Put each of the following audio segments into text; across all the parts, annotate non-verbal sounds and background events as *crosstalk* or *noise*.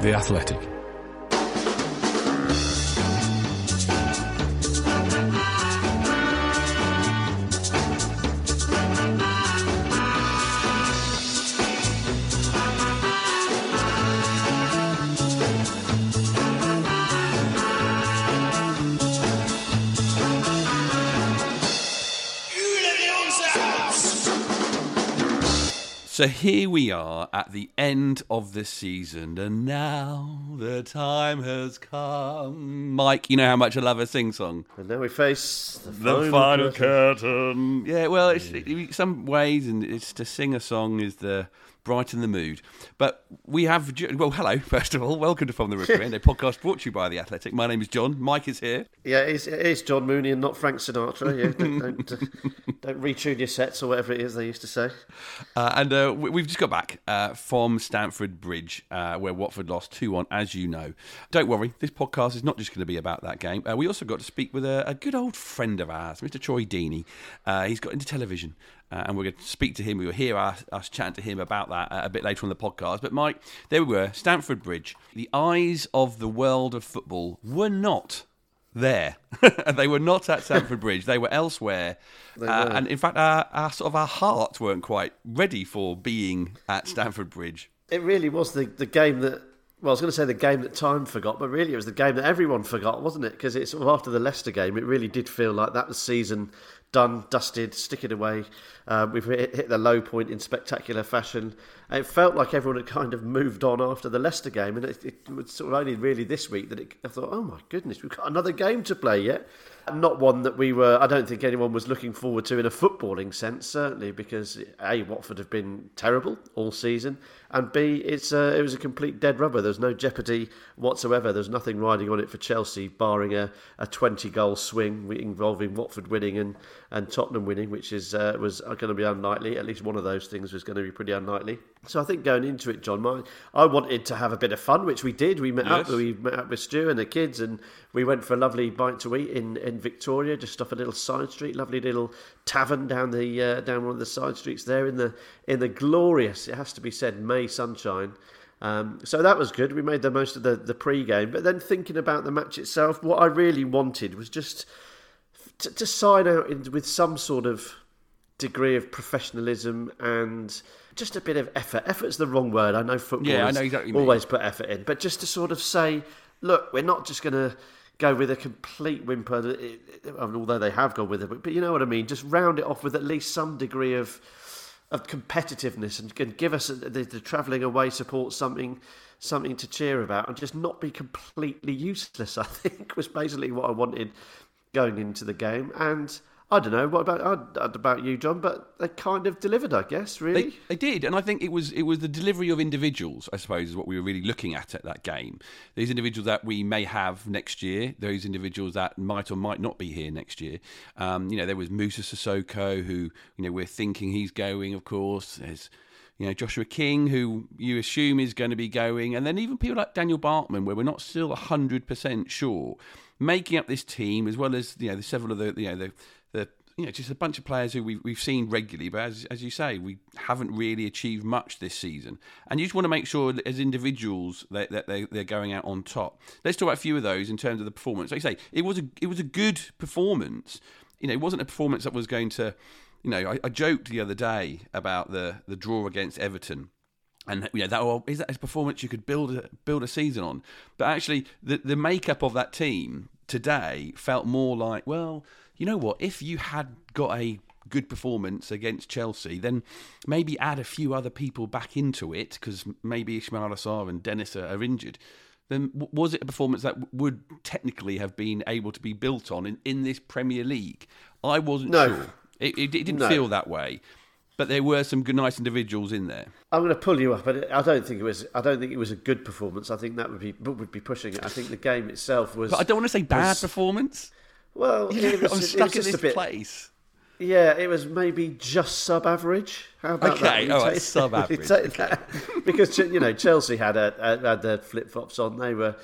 The Athletic. So here we are at the end of the season, and now the time has come. Mike, you know how much I love a sing song. And now we face the, The final curtain. Yeah, well, it's in some ways, and it's to sing a song is the brighten the mood. But we have, well, hello, *laughs* first of all, welcome to From the Rookery, a *laughs* podcast brought to you by The Athletic. My name is John. Mike is here. Yeah, it is, it is John Mooney and not Frank Sinatra. Yeah, *laughs* don't, don't, uh, don't retune your sets or whatever it is they used to say. Uh, and uh, we- we've just got back uh, from Stamford Bridge, uh, where Watford lost 2 1, as you know. Don't worry, this podcast is not just going to be about that game. Uh, we also got to speak with a, a good old friend of ours, Mr. Troy Deeney. Uh, he's got into television. Uh, and we're going to speak to him. We will hear us, us chatting to him about that uh, a bit later on the podcast. But Mike, there we were, Stamford Bridge. The eyes of the world of football were not there. *laughs* they were not at Stamford Bridge. They were elsewhere. Uh, were. and in fact, our, our sort of our hearts weren't quite ready for being at Stamford Bridge. It really was the, the game that, well, I was going to say the game that time forgot, but really it was the game that everyone forgot, wasn't it? Because it's sort of after the Leicester game, it really did feel like that was season done, dusted, stick it away. Uh, we've hit, hit the low point in spectacular fashion. It felt like everyone had kind of moved on after the Leicester game, and it, it was sort of only really this week that it, I thought, oh my goodness, we've got another game to play yet. Not one that we were, I don't think anyone was looking forward to in a footballing sense, certainly, because A, Watford have been terrible all season, and B, it's uh, it was a complete dead rubber. There was no jeopardy whatsoever. There's nothing riding on it for Chelsea, barring a, a 20 goal swing involving Watford winning and, and Tottenham winning, which is uh, was going to be unlikely. At least one of those things was going to be pretty unlikely. So I think going into it, John, my, I wanted to have a bit of fun, which we did. We met up, we met up with Stu and the kids, and we went for a lovely bite to eat in, in Victoria, just off a little side street, lovely little tavern down the uh, down one of the side streets there in the in the glorious, it has to be said, May sunshine. Um, so that was good. We made the most of the, the pre-game, but then thinking about the match itself, what I really wanted was just to, to sign out in, with some sort of degree of professionalism and just a bit of effort. Effort's the wrong word. I know footballers Yeah, I know exactly what you mean. always put effort in, but just to sort of say, look, we're not just going to go with a complete whimper, it- it- I mean, although they have gone with it, but, but you know what I mean. Just round it off with at least some degree of of competitiveness and can give us the, the travelling away support something something to cheer about and just not be completely useless. *laughs* I think was basically what I wanted going into the game and. I don't know what about about you, John, but they kind of delivered, I guess. Really, They, they did, and I think it was it was the delivery of individuals. I suppose is what we were really looking at at that game. These individuals that we may have next year, those individuals that might or might not be here next year. Um, you know, there was Musa Sissoko, who you know we're thinking he's going. Of course, there's you know Joshua King, who you assume is going to be going, and then even people like Daniel Bachmann, where we're not still hundred percent sure, making up this team as well as you know the several of the you know the the you know just a bunch of players who we've we've seen regularly, but as as you say, we haven't really achieved much this season, and you just want to make sure as individuals that, that they they're going out on top. Let's talk about a few of those in terms of the performance. Like you say, it was a it was a good performance. You know, it wasn't a performance that was going to. You know, I, I joked the other day about the the draw against Everton and you know that well, is that a performance you could build a, build a season on? But actually, the the makeup of that team today felt more like, well, you know what? If you had got a good performance against Chelsea, then maybe add a few other people back into it because maybe Ismaïla Sarr and Dennis are, are injured. Then w- was it a performance that w- would technically have been able to be built on in, in this Premier League? I wasn't No. sure. It, it, it didn't No. feel that way. But there were some good, nice individuals in there. I'm going to pull you up, but I don't think it was. I don't think it was a good performance. I think that would be would be pushing it. I think the game itself was. But I don't want to say bad was- performance. Well, it was, I'm stuck in this bit. place. Yeah, it was maybe just sub-average. How about that? Okay, You all right, sub-average. *laughs* you that. because you know Chelsea had a, a, had their flip flops on. They were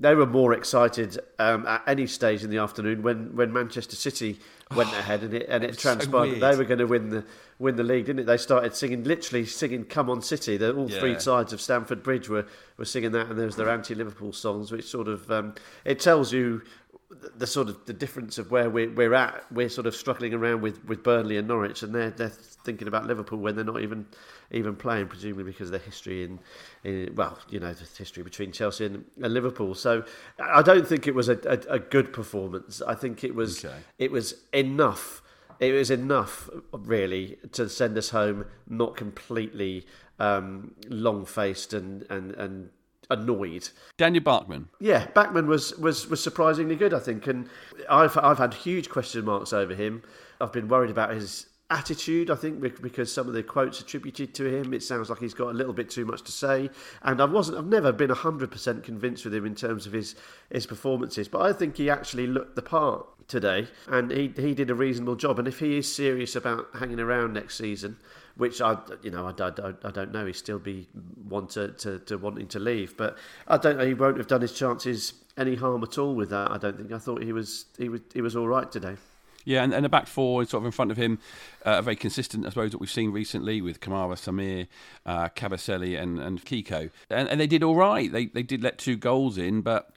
they were more excited um, at any stage in the afternoon when, when Manchester City went oh, ahead and it and it transpired so that they were going to win the win the league, didn't it? They started singing, literally singing "Come on, City." The, all yeah. three sides of Stamford Bridge were, were singing that, and there was their anti-Liverpool songs, which sort of um, it tells you the sort of the difference of where we're, we're at. We're sort of struggling around with, with Burnley and Norwich, and they're they're thinking about Liverpool when they're not even even playing, presumably because of the history in, in well, you know, the history between Chelsea and, and Liverpool. So I don't think it was a, a, a good performance. I think it was okay. it was enough. It was enough, really, to send us home, not completely um, long faced and, and, and annoyed. Daniel Bachmann. Yeah, Bachmann was, was, was surprisingly good, I think, and I've I've had huge question marks over him. I've been worried about his attitude, I think, because some of the quotes attributed to him, it sounds like he's got a little bit too much to say. And I wasn't, I've never been hundred percent convinced with him in terms of his his performances, but I think he actually looked the part today, and he he did a reasonable job. And if he is serious about hanging around next season, which I you know I, I, I don't know, he still be one to, to, to wanting to leave, but I don't know he won't have done his chances any harm at all with that. I don't think. I thought he was he was he was all right today. Yeah, and, and the back four sort of in front of him uh, very consistent, I suppose, what we've seen recently with Kamara, Samir, uh, Kabasele, and, and Kiko. And, and they did all right. They they did let two goals in, but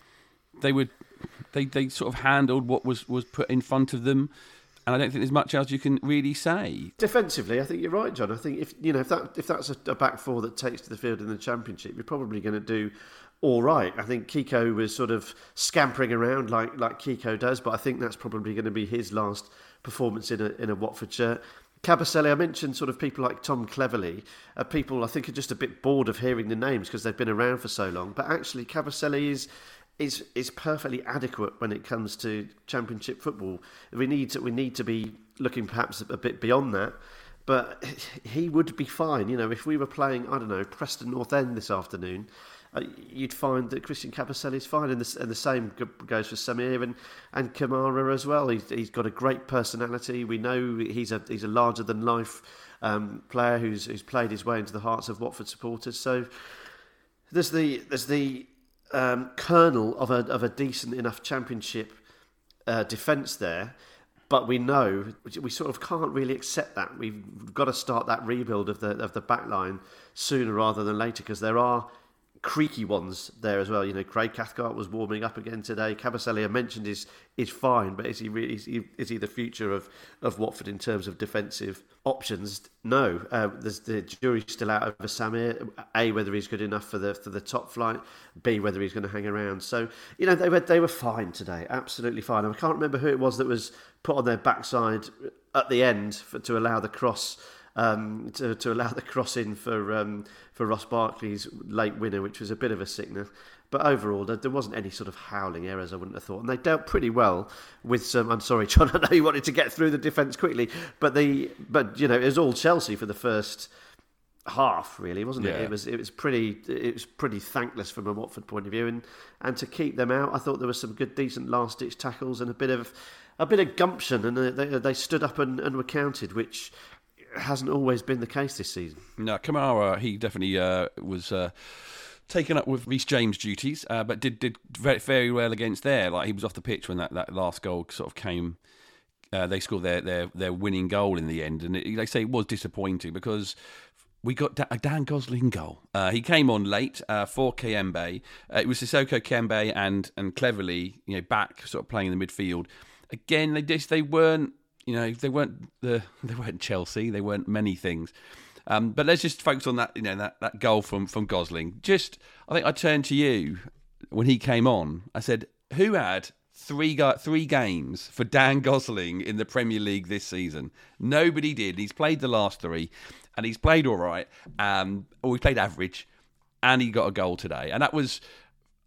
they would they, they sort of handled what was, was put in front of them. And I don't think there's much else you can really say. Defensively, I think you're right, John. I think if you know if that if that's a, a back four that takes to the field in the championship, you're probably going to do all right. I think Kiko was sort of scampering around like like Kiko does, but I think that's probably going to be his last performance in a in a Watford shirt. Kabasele, I mentioned sort of people like Tom Cleverley. Uh, people I think are just a bit bored of hearing the names because they've been around for so long. But actually, Kabasele is is is perfectly adequate when it comes to Championship football. We need to we need to be looking perhaps a bit beyond that. But he would be fine, you know, if we were playing, I don't know, Preston North End this afternoon uh, you'd find that Christian Kabasele is fine, and the, and the same goes for Samir and, and Kamara as well. He's, he's got a great personality. We know he's a he's a larger than life um, player who's who's played his way into the hearts of Watford supporters. So there's the there's the um, kernel of a of a decent enough Championship uh, defence there but we know we sort of can't really accept that. We've got to start that rebuild of the of the back line sooner rather than later because there are creaky ones there as well. You know, Craig Cathcart was warming up again today. Kabasele, I mentioned, is is fine, but is he really is he, is he the future of, of Watford in terms of defensive options? No, uh, there's the jury's still out over Samir. A whether he's good enough for the for the top flight. B whether he's going to hang around. So you know they were they were fine today, absolutely fine. I can't remember who it was that was put on their backside at the end for, to allow the cross um, to, to allow the cross in for um, for Ross Barkley's late winner, which was a bit of a sickness. But overall, there, there, wasn't any sort of howling errors, I wouldn't have thought. And they dealt pretty well with some. I'm sorry, *laughs* John, I know you wanted to get through the defence quickly, but the but you know it was all Chelsea for the first half, really, wasn't it? Yeah. It was it was pretty it was pretty thankless from a Watford point of view, and and to keep them out, I thought there were some good, decent last ditch tackles and a bit of a bit of gumption, and they, they stood up and, and were counted, which hasn't always been the case this season. No, Kamara, he definitely uh, was. Uh, taken up with Reece James duties, uh, but did did very, very well against there. Like he was off the pitch when that, that last goal sort of came. Uh, they scored their, their their winning goal in the end, and they say it was disappointing because we got a Dan Gosling goal. Uh, he came on late uh, for Kayembe. Uh, it was Sissoko Kayembe and and Cleverley, you know, back sort of playing in the midfield. Again, they just they weren't you know, they weren't the *laughs* they weren't Chelsea. They weren't many things. Um, but let's just focus on that. You know, that, that goal from from Gosling. Just, I think I turned to you when he came on. I said, "Who had three three games for Dan Gosling in the Premier League this season? Nobody did. He's played the last three, and he's played all right. Um, or he played average, and he got a goal today. And that was,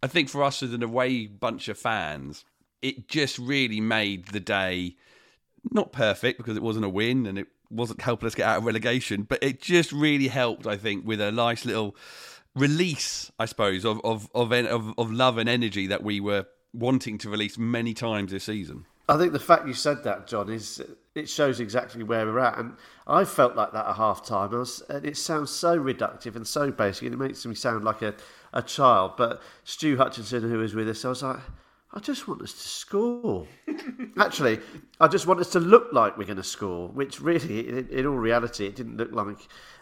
I think, for us as an away bunch of fans, it just really made the day." Not perfect because it wasn't a win and it wasn't helping us get out of relegation, but it just really helped, I think, with a nice little release, I suppose, of of of, of, of love and energy that we were wanting to release many times this season. I think the fact you said that, John, is it shows exactly where we're at. And I felt like that at half time. and it sounds so reductive and so basic, and it makes me sound like a, a child. But Stu Hutchinson, who was with us, I was like, I just want us to score. *laughs* Actually, I just want us to look like we're going to score, which really, in, in all reality, it didn't look like.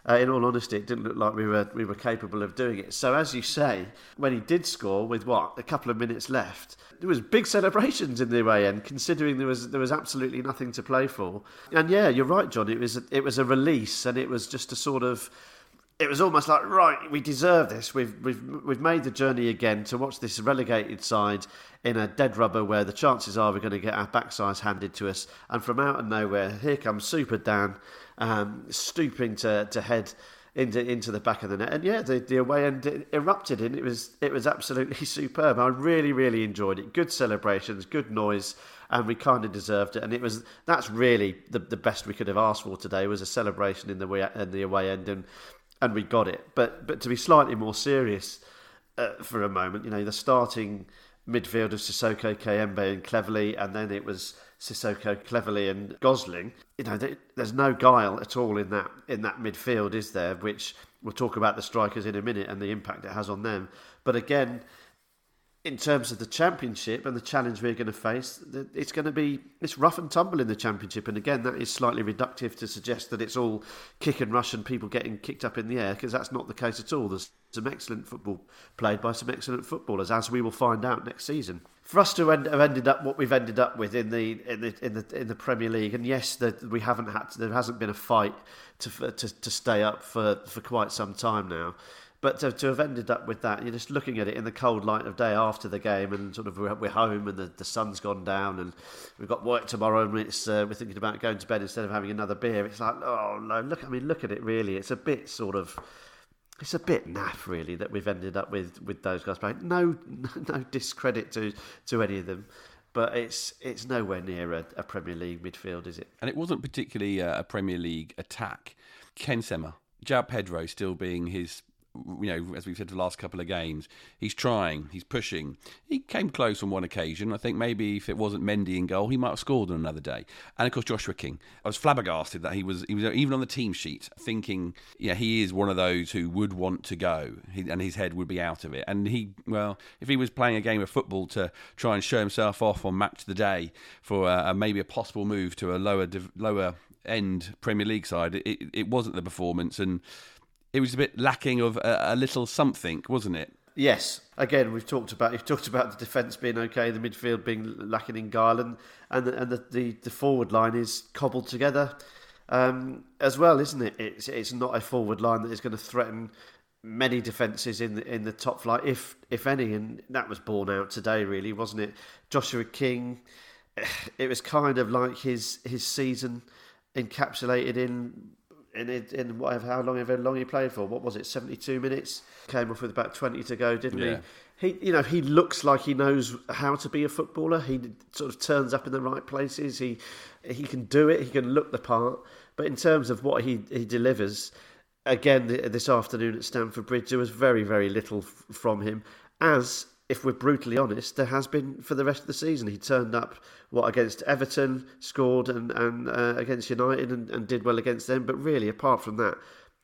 Uh, in all honesty, it didn't look like we were we were capable of doing it. So, as you say, when he did score with what a couple of minutes left, there was big celebrations in the away end, considering there was there was absolutely nothing to play for. And yeah, you're right, John. It was it was a release, and it was just a sort of it was almost like right, we deserve this. We've we've we've made the journey again to watch this relegated side in a dead rubber where the chances are we're going to get our backsides handed to us. And from out of nowhere, here comes Super Dan, um, stooping to to head into into the back of the net. And yeah, the, the away end erupted, and it was it was absolutely *laughs* superb. I really really enjoyed it. Good celebrations, good noise, and we kind of deserved it. And it was that's really the the best we could have asked for today was a celebration in the way in the away end and and we got it. But but to be slightly more serious uh, for a moment, you know, the starting midfield of Sissoko, Kayembe, and Cleverley, and then it was Sissoko, Cleverley, and Gosling. You know, there's no guile at all in that in that midfield, is there? Which we'll talk about the strikers in a minute and the impact it has on them. But again, in terms of the championship and the challenge we're going to face, it's going to be it's rough and tumble in the championship. And again, that is slightly reductive to suggest that it's all kick and rush and people getting kicked up in the air because that's not the case at all. There's some excellent football played by some excellent footballers, as we will find out next season. For us to end, have ended up what we've ended up with in the in the in the, in the Premier League, and yes, the, we haven't had to, there hasn't been a fight to, to to stay up for for quite some time now. But to, to have ended up with that, you're just looking at it in the cold light of day after the game, and sort of we're, we're home, and the, the sun's gone down, and we've got work tomorrow, and it's uh, we're thinking about going to bed instead of having another beer. It's like, oh no, look! I mean, look at it. Really, it's a bit sort of it's a bit naff, really, that we've ended up with with those guys playing. No, *laughs* no discredit to to any of them, but it's it's nowhere near a, a Premier League midfield, is it? And it wasn't particularly a Premier League attack. Ken Sema, João Pedro still being his you know, as we've said for the last couple of games, he's trying, he's pushing. He came close on one occasion. I think maybe if it wasn't Mendy in goal, he might have scored on another day. And of course, Joshua King. I was flabbergasted that he was he was even on the team sheet, thinking, yeah, he is one of those who would want to go, he, and his head would be out of it. And he, well, if he was playing a game of football to try and show himself off on match the day for uh, maybe a possible move to a lower lower end Premier League side, it, it wasn't the performance and it was a bit lacking of a, a little something, wasn't it? Yes. Again, we've talked about you've talked about the defence being okay, the midfield being lacking in Garland, and and the, and the, the, the forward line is cobbled together um, as well, isn't it? It's it's not a forward line that is going to threaten many defences in the in the top flight, if if any, and that was borne out today, really, wasn't it? Joshua King, *sighs* it was kind of like his his season encapsulated in in in whatever how long ever long he played for. What was it? Seventy two minutes. Came off with about twenty to go, didn't yeah. he? He, you know, he looks like he knows how to be a footballer. He sort of turns up in the right places. He he can do it. He can look the part. But in terms of what he he delivers, again this afternoon at Stamford Bridge, there was very very little from him. As if we're brutally honest, there has been for the rest of the season. He turned up what against Everton, scored, and and uh, against United, and, and did well against them. But really, apart from that,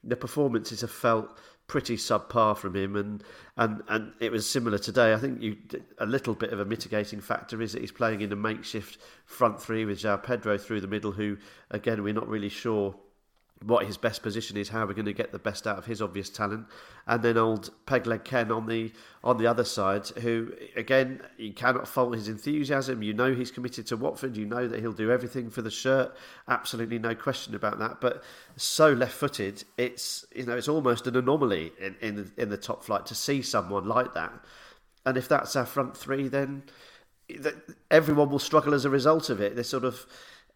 the performances have felt pretty subpar from him, and and and it was similar today. I think you a little bit of a mitigating factor is that he's playing in a makeshift front three with João Pedro through the middle, who again we're not really sure what his best position is, how we're going to get the best out of his obvious talent, and then old Pegleg Ken on the on the other side, who again you cannot fault his enthusiasm. You know he's committed to Watford. You know that he'll do everything for the shirt. Absolutely no question about that. But so left-footed, it's you know it's almost an anomaly in in the, in the top flight to see someone like that. And if that's our front three, then everyone will struggle as a result of it. They sort of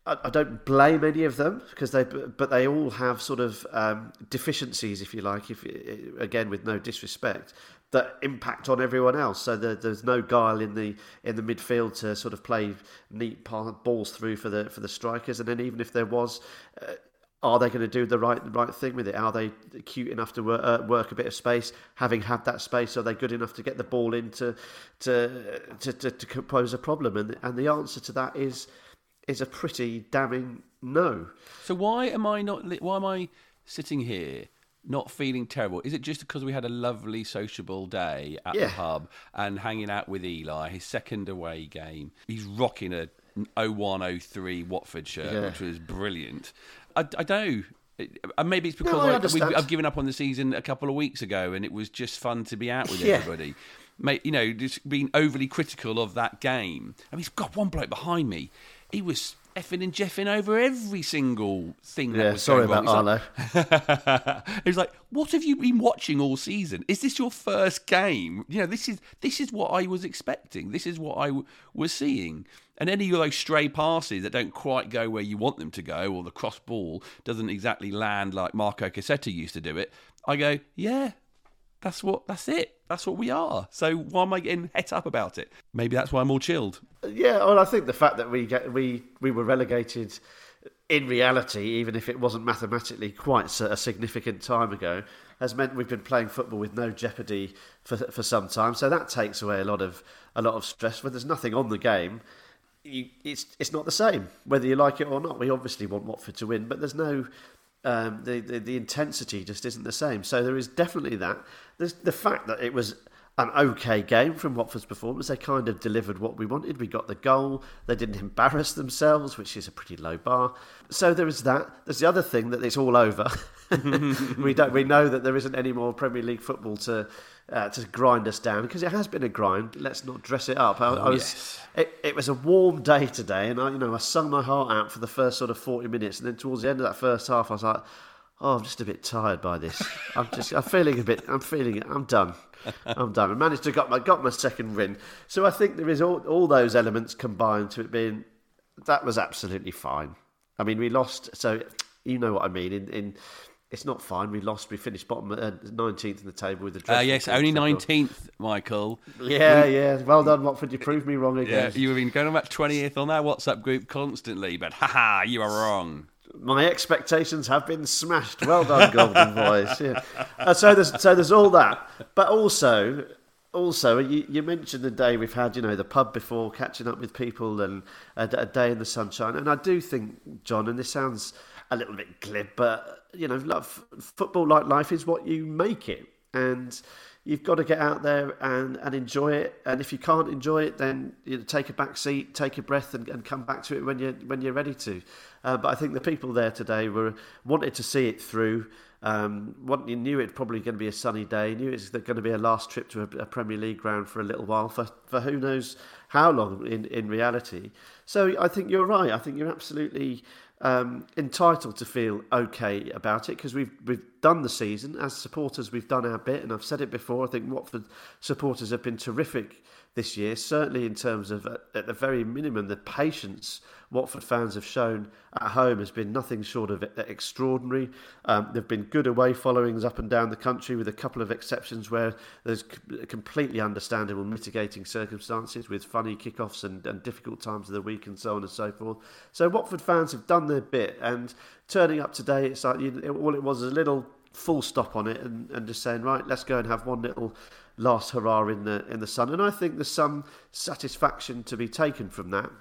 I, don't blame any of them because they, but they all have sort of um, deficiencies, if you like, if again with no disrespect, that impact on everyone else. So there, there's no guile in the in the midfield to sort of play neat balls through for the for the strikers, and then even if there was. Uh, are they going to do the right the right thing with it? Are they cute enough to work, uh, work a bit of space? Having had that space, are they good enough to get the ball in to to to, to, to pose a problem? And and the answer to that is is a pretty damning no. So why am I not? Why am I sitting here not feeling terrible? Is it just because we had a lovely sociable day at the Yeah. pub and hanging out with Eli, his second away game? He's rocking a 0103 Watford shirt, Yeah. which was brilliant. I, I don't know. Uh, Maybe it's because I, like, we, I've given up on the season a couple of weeks ago, and it was just fun to be out with Yeah. everybody. Mate, you know, just being overly critical of that game. I mean, he's got one bloke behind me. He was effing and jeffing over every single thing that Yeah, was sorry about. It's like- Arlo. *laughs* He's like, "What have you been watching all season? Is this your first game? You know, this is this is what I was expecting. This is what I w- was seeing." And any of those stray passes that don't quite go where you want them to go, or the cross ball doesn't exactly land like Marco Cassetti used to do it, I go, "Yeah, that's what that's it. That's what we are." So why am I getting het up about it? Maybe that's why I'm all chilled. Yeah, well, I think the fact that we get we we were relegated in reality, even if it wasn't mathematically quite a significant time ago, has meant we've been playing football with no jeopardy for for some time. So that takes away a lot of a lot of stress. When there's nothing on the game, you, it's it's not the same whether you like it or not. We obviously want Watford to win, but there's no um, the, the the intensity just isn't the same. So there is definitely that. There's the fact that it was an okay game from Watford's performance. They kind of delivered what we wanted. We got the goal. They didn't embarrass themselves, which is a pretty low bar. So there is that. There's the other thing that it's all over. *laughs* we don't. We know that there isn't any more Premier League football to uh, to grind us down because it has been a grind. Let's not dress it up. I, I was. yes. It, it was a warm day today, and I, you know, I sung my heart out for the first sort of forty minutes, and then towards the end of that first half, I was like, "Oh, I'm just a bit tired by this. I'm just, I'm feeling a bit, I'm feeling it. I'm done. I'm done. I managed to got my got my second win, so I think there is all all those elements combined to it being that was absolutely fine. I mean, we lost, so you know what I mean. In, in it's not fine. We lost. We finished bottom nineteenth in the table with the. Uh, yes, only nineteenth, Michael. Yeah, yeah. Well done, Watford. You proved me wrong Yeah, again. you've been going about twentieth on our WhatsApp group constantly, but haha, you are wrong. My expectations have been smashed. Well done, Golden *laughs* Boys. Yeah. Uh, so there's so there's all that, but also also you, you mentioned the day we've had, you know, the pub before, catching up with people, and a, a day in the sunshine. And I do think, John, and this sounds a little bit glib, but you know, love, football like life is what you make it, and you've got to get out there and, and enjoy it. And if you can't enjoy it, then you know, take a back seat, take a breath, and, and come back to it when you when you're ready to. Uh, but I think the people there today were wanted to see it through. Um, what you knew it probably going to be a sunny day. Knew it's going to be a last trip to a, a Premier League ground for a little while, for for who knows how long in in reality. So I think you're right. I think you're absolutely um, entitled to feel okay about it because we've we've done the season as supporters. We've done our bit, and I've said it before. I think Watford supporters have been terrific this year. Certainly in terms of at, the very minimum, the patience Watford fans have shown at home has been nothing short of extraordinary. Um, there've been good away followings up and down the country, with a couple of exceptions where there's completely understandable mitigating circumstances with funny kickoffs and, and difficult times of the week and so on and so forth. So Watford fans have done their bit, and turning up today, it's like you, it, all it was is a little full stop on it, and, and just saying right, let's go and have one little last hurrah in the in the sun. And I think there's some satisfaction to be taken from that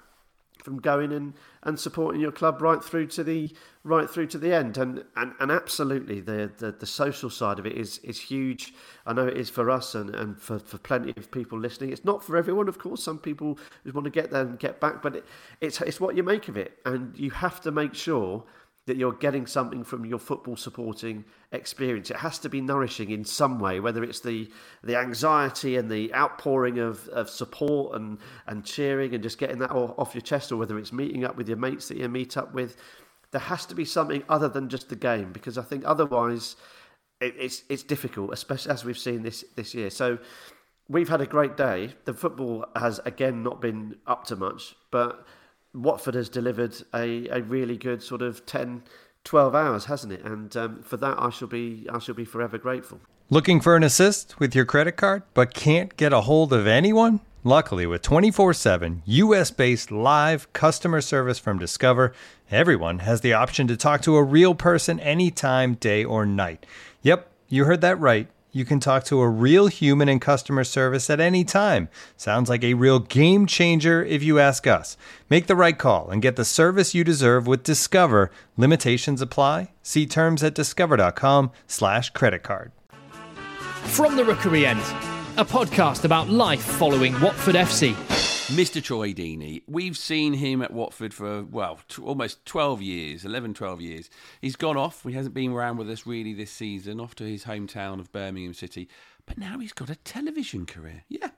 from going and, and supporting your club right through to the right through to the end. And and, and absolutely the, the the social side of it is is huge. I know it is for us and, and for, for plenty of people listening. It's not for everyone of course. Some people just want to get there and get back but it, it's it's what you make of it. And you have to make sure that you're getting something from your football supporting experience. It has to be nourishing in some way, whether it's the the anxiety and the outpouring of, of support and, and cheering and just getting that off your chest, or whether it's meeting up with your mates that you meet up with. There has to be something other than just the game, because I think otherwise it, it's it's difficult, especially as we've seen this this year. So we've had a great day. The football has again not been up to much, but Watford has delivered a, a really good sort of 10, 12 hours, hasn't it? And um, for that, I shall be I shall be forever grateful. Looking for an assist with your credit card, but can't get a hold of anyone? Luckily, with 24 7 US based live customer service from Discover, everyone has the option to talk to a real person anytime, day or night. Yep, you heard that right. You can talk to a real human in customer service at any time. Sounds like a real game changer if you ask us. Make the right call and get the service you deserve with Discover. Limitations apply. See terms at discover.com/slash credit card. From the Rookery End, a podcast about life following Watford FC. Mr. Troy Deeney, we've seen him at Watford for, well, t- almost 12 years, 11, 12 years. He's gone off. He hasn't been around with us really this season, off to his hometown of Birmingham City. But now he's got a television career. Yeah.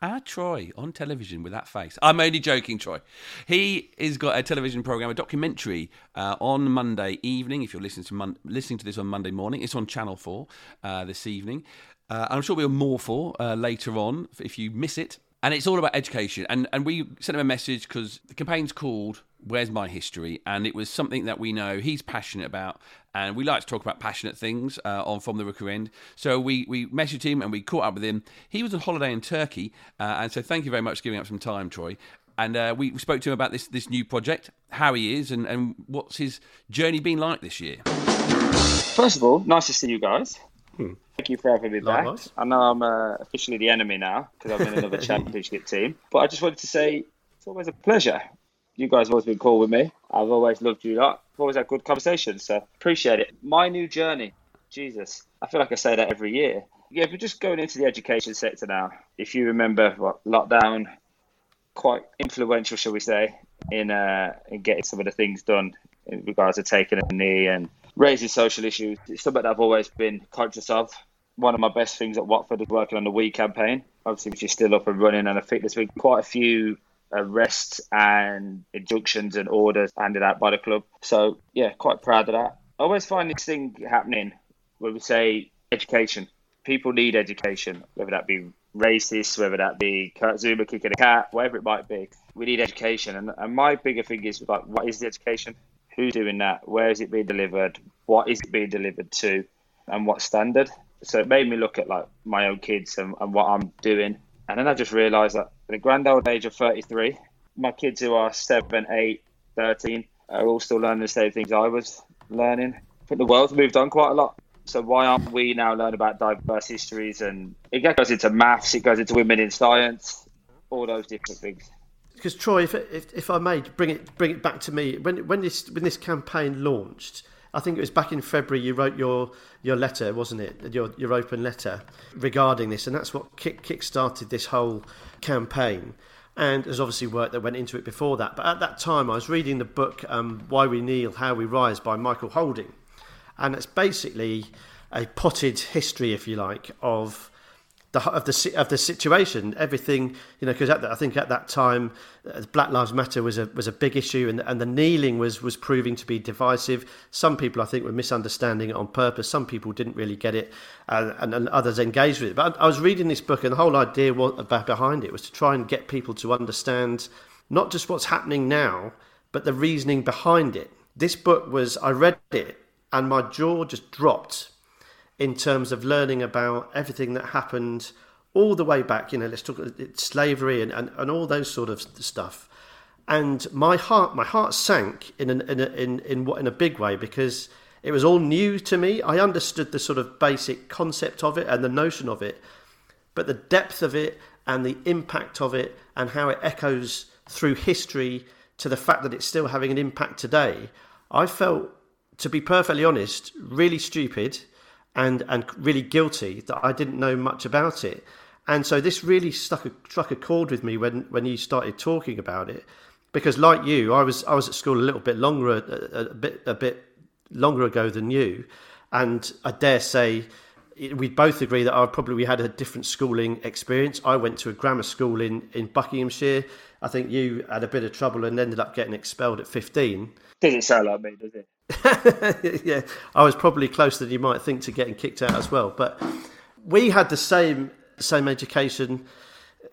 Our Troy on television with that face. I'm only joking, Troy. He has got a television program, a documentary uh, on Monday evening. If you're listening to Mon- listening to this on Monday morning, it's on Channel Four uh, this evening. Uh, and I'm sure we'll more for uh, later on if you miss it and it's all about education. And and we sent him a message because the campaign's called "Where's My History," and it was something that we know he's passionate about, and we like to talk about passionate things uh, on from the Rookery End. So we we messaged him and we caught up with him. He was on holiday in Turkey, uh, and so thank you very much for giving up some time, Troy. And uh, we spoke to him about this this new project, how he is, and, and what's his journey been like this year. First of all, nice to see you guys. Hmm. Thank you for having me back. I know I'm uh, officially the enemy now because I'm in another *laughs* championship team, but I just wanted to say it's always a pleasure. You guys have always been cool with me. I've always loved you lot. I've always had good conversations, so appreciate it. My new journey, Jesus, I feel like I say that every year. Yeah, we're just going into the education sector now. If you remember, what lockdown, quite influential, shall we say, in uh, in getting some of the things done in regards to taking a knee and raising social issues. It's something that I've always been conscious of. One of my best things at Watford is working on the We campaign, obviously, which is still up and running. And I think there's been quite a few arrests and injunctions and orders handed out by the club. So, yeah, quite proud of that. I always find this thing happening where we say education. People need education, whether that be racist, whether that be Kurt Zouma kicking a cat, whatever it might be. We need education. And, and my bigger thing is like, what is the education? Who's doing that, where is it being delivered, what is it being delivered to, and what standard. So it made me look at like my own kids and, and what I'm doing. And then I just realised that at the grand old age of 33, my kids who are 7, 8, 13 are all still learning the same things I was learning. Think the world's moved on quite a lot. So why aren't we now learning about diverse histories? And it goes into maths, it goes into women in science, all those different things because Troy, if, if, if I may bring it bring it back to me when when this when this campaign launched, I think it was back in February. You wrote your your letter, wasn't it? Your your open letter regarding this, and that's what kick kick started this whole campaign. And there's obviously work that went into it before that. But at that time, I was reading the book um, "Why We Kneel, How We Rise" by Michael Holding, and it's basically a potted history, if you like, of the of the of the situation, everything you know, because I think at that time, uh, Black Lives Matter was a was a big issue, and and the kneeling was was proving to be divisive. Some people, I think, were misunderstanding it on purpose. Some people didn't really get it, uh, and, and others engaged with it. But I, I was reading this book, and the whole idea behind it was to try and get people to understand not just what's happening now, but the reasoning behind it. This book was I read it, and my jaw just dropped in terms of learning about everything that happened all the way back. You know, let's talk about slavery and, and, and all those sort of stuff. And my heart, my heart sank in an, in a, in in what in a big way because it was all new to me. I understood the sort of basic concept of it and the notion of it, but the depth of it and the impact of it and how it echoes through history to the fact that it's still having an impact today, I felt, to be perfectly honest, really stupid and and really guilty that I didn't know much about it. And so this really stuck a, struck a chord with me when when you started talking about it, because like you, I was I was at school a little bit longer a, a bit a bit longer ago than you, and I dare say we both agree that I probably we had a different schooling experience. I went to a grammar school in, in Buckinghamshire. I think you had a bit of trouble and ended up getting expelled at 15. Doesn't sound like me, does it? *laughs* yeah, I was probably closer than you might think to getting kicked out as well. But we had the same same education,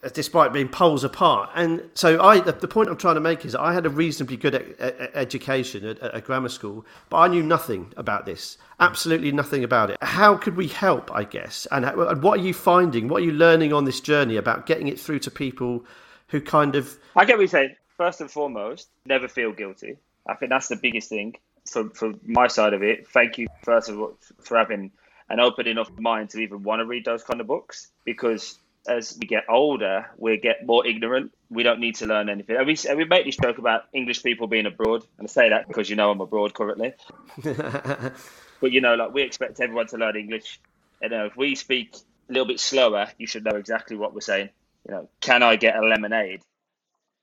uh, despite being poles apart. And so, I the, the point I'm trying to make is I had a reasonably good e- education at, at a grammar school, but I knew nothing about this. Absolutely nothing about it. How could we help? I guess. And, and what are you finding? What are you learning on this journey about getting it through to people who kind of? I get what you say. First and foremost, never feel guilty. I think that's the biggest thing from from my side of it, thank you first of all for having an open enough mind to even want to read those kind of books because as we get older, we get more ignorant. We don't need to learn anything. And we, and we make this joke about English people being abroad, and I say that because you know I'm abroad currently. *laughs* but you know, like we expect everyone to learn English. And if we speak a little bit slower, you should know exactly what we're saying. You know, can I get a lemonade?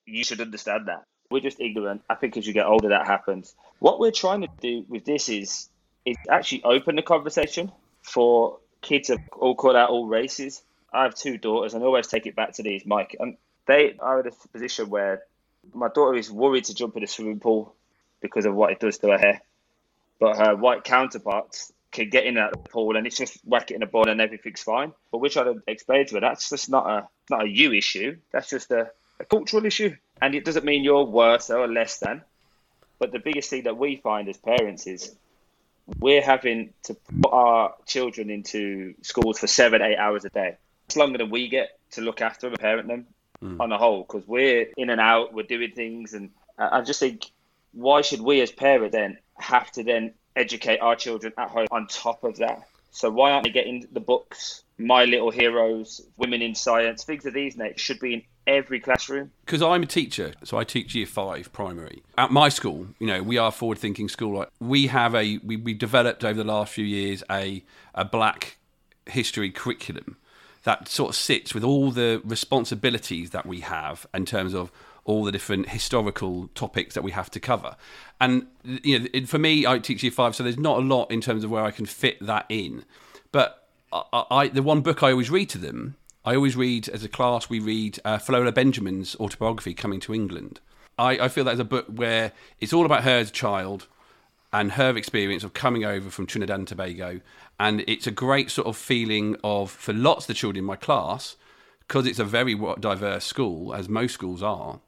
You should understand that. We're just ignorant. I think as you get older, that happens. What we're trying to do with this is is actually open the conversation for kids of all call out all races I have two daughters, and I always take it back to these, Mike. And they are in a position where my daughter is worried to jump in the swimming pool because of what it does to her hair. But her white counterparts can get in that pool and it's just whack it in a ball and everything's fine. But we're trying to explain to her that's just not a not a you issue. That's just a, a cultural issue. And it doesn't mean you're worse or less than. But the biggest thing that we find as parents is we're having to put our children into schools for seven, eight hours a day it's longer than we get to look after them and parent them mm. on the whole because we're in and out, we're doing things, and I just think why should we as parents then have to then educate our children at home on top of that? So why aren't they getting the books, My Little Heroes, Women in Science, things of these nature should be in every classroom. Because I'm a teacher, so I teach year five primary. At my school, you know, we are forward thinking school. Like we have a we we developed over the last few years a a black history curriculum that sort of sits with all the responsibilities that we have in terms of all the different historical topics that we have to cover. And you know, for me, I teach year five, so there's not a lot in terms of where I can fit that in. But I, I the one book I always read to them, I always read as a class. We read uh, Benjamin's autobiography, Coming to England. I, I feel that is a book where it's all about her as a child and her experience of coming over from Trinidad and Tobago. And it's a great sort of feeling of, for lots of the children in my class, because it's a very diverse school, as most schools are,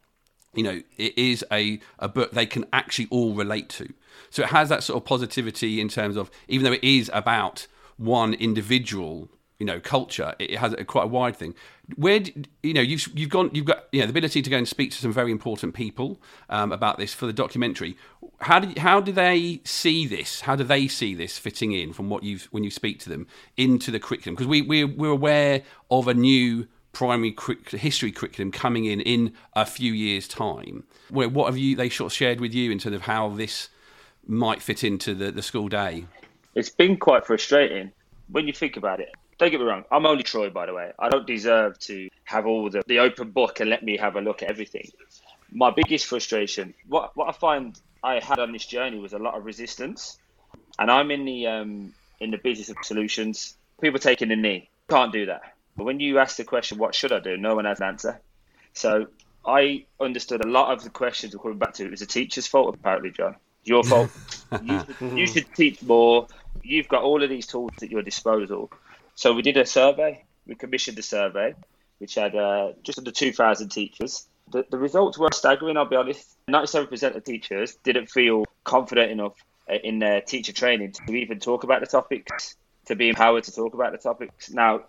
you know, it is a, a book they can actually all relate to. So it has that sort of positivity in terms of, even though it is about one individual you know culture it has a, quite a wide thing. Where you know you've you've gone you've got you know the ability to go and speak to some very important people um, about this for the documentary. How do how do they see this? How do they see this fitting in from what you've when you speak to them into the curriculum? Because we we're, we're aware of a new primary history curriculum coming in in a few years time. Where what have you they sort of shared with you in terms of how this might fit into the, the school day? It's been quite frustrating. When you think about it don't get me wrong, I'm only Troy, by the way. I don't deserve to have all the, the open book and let me have a look at everything. My biggest frustration, what, what I find I had on this journey was a lot of resistance. And I'm in the um, in the business of solutions. People taking the knee. Can't do that. But when you ask the question, what should I do? No one has an answer. So I understood a lot of the questions we were coming back to it was the teacher's fault, apparently, John. Your fault. *laughs* you, you should teach more. You've got all of these tools at your disposal. So we did a survey. We commissioned a survey, which had uh, just under 2,000 teachers. The, the results were staggering, I'll be honest. 97% of teachers didn't feel confident enough uh, in their teacher training to even talk about the topics, to be empowered to talk about the topics. Now,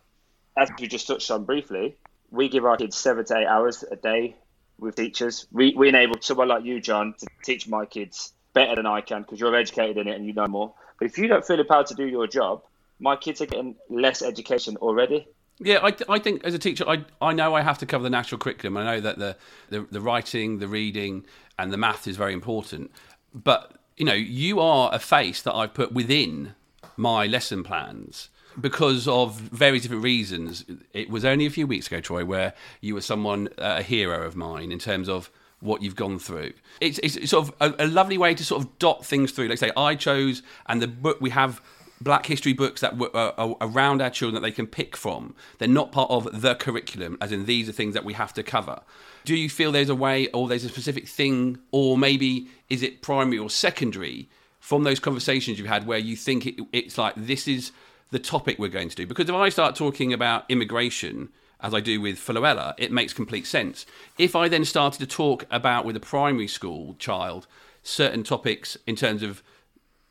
as you just touched on briefly, we give our kids seven to eight hours a day with teachers. We, we enable someone like you, John, to teach my kids better than I can because you're educated in it and you know more. But if you don't feel empowered to do your job, my kids are getting less education already. Yeah, I, I think as a teacher, I, I know I have to cover the national curriculum. I know that the, the, the writing, the reading, and the math is very important. But, you know, you are a face that I've put within my lesson plans because of various different reasons. It was only a few weeks ago, Troy, where you were someone, uh, a hero of mine in terms of what you've gone through. It's, it's sort of a, a lovely way to sort of dot things through. Like say, I chose, and the book we have black history books that were uh, around our children that they can pick from. They're not part of the curriculum, as in these are things that we have to cover. Do you feel there's a way, or there's a specific thing, or maybe is it primary or secondary from those conversations you've had where you think it, it's like this is the topic we're going to do? Because if I start talking about immigration, as I do with Floella, it makes complete sense. If I then started to talk about with a primary school child certain topics in terms of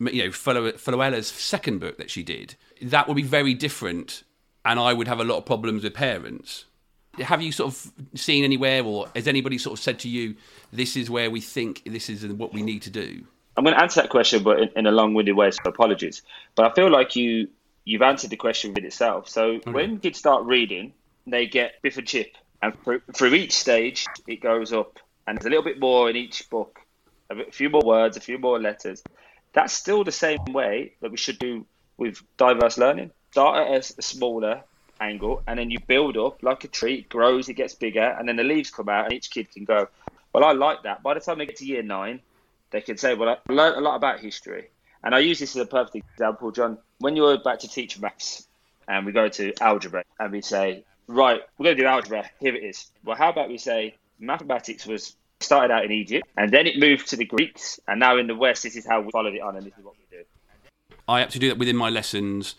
you know Floella's second book that she did, that would be very different, and I would have a lot of problems with parents. Have you sort of seen anywhere, or has anybody sort of said to you, "This is where we think this is what we need to do"? I'm going to answer that question, but in, in a long-winded way, so apologies. But I feel like you you've answered the question with itself. So okay. when kids start reading, they get Biff and Chip, and through each stage, it goes up, and there's a little bit more in each book, a few more words, a few more letters. That's still the same way that we should do with diverse learning. Start at a, smaller angle, and then you build up like a tree. It grows, it gets bigger, and then the leaves come out, and each kid can go. Well, I like that. By the time they get to year nine, they can say, "Well, I learned a lot about history." And I use this as a perfect example, John. When you're about to teach maths, and we go to algebra, and we say, "Right, we're going to do algebra. Here it is." Well, how about we say mathematics was started out in Egypt, and then it moved to the Greeks, and now in the West, this is how we followed it on, and this is what we do. I have to do that within my lessons.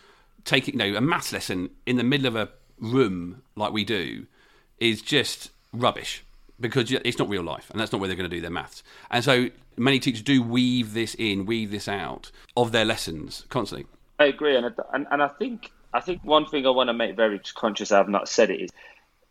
Taking know, a maths lesson in the middle of a room like we do is just rubbish because it's not real life, and that's not where they're going to do their maths. And so many teachers do weave this in, weave this out of their lessons constantly. I agree, and and, and I think I think one thing I want to make very conscious I've not said it is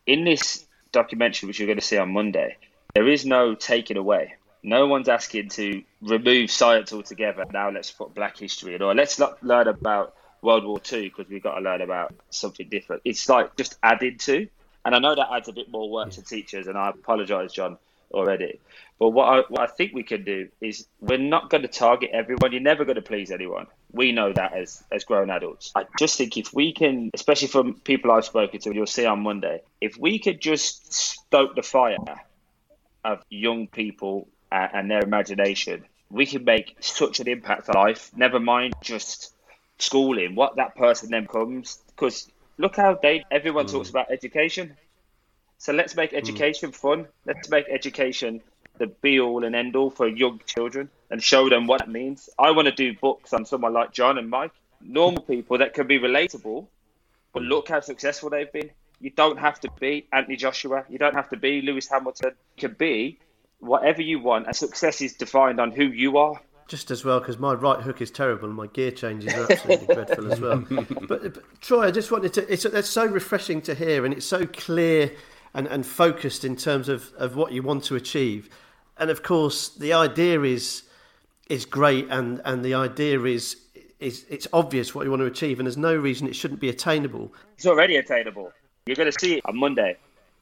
in this documentary, which you're going to see on Monday, there is no taking away. No one's asking to remove science altogether. Now let's put Black history in, or let's not learn about World War Two because we've got to learn about something different. It's like just added to, and I know that adds a bit more work to teachers. And I apologise, John, already. But what I, what I think we can do is we're not going to target everyone. You're never going to please anyone. We know that as, as grown adults. I just think if we can, especially from people I've spoken to, you'll see on Monday, if we could just stoke the fire of young people and their imagination, we can make such an impact on life. Never mind just schooling, what that person then comes. Because look how they everyone mm. talks about education. So let's make mm. education mm. fun. Let's make education the be all and end all for young children and show them what it means. I want to do books on someone like John and Mike, normal people that can be relatable, but look how successful they've been. You don't have to be Anthony Joshua. You don't have to be Lewis Hamilton. You can be whatever you want, and success is defined on who you are. Just as well, because my right hook is terrible and my gear changes are absolutely *laughs* dreadful as well. But, but, Troy, I just wanted to. It's, it's so refreshing to hear, and it's so clear and, and focused in terms of, of what you want to achieve. And of course, the idea is is great, and, and the idea is is it's obvious what you want to achieve, and there's no reason it shouldn't be attainable. It's already attainable. You're going to see it on Monday.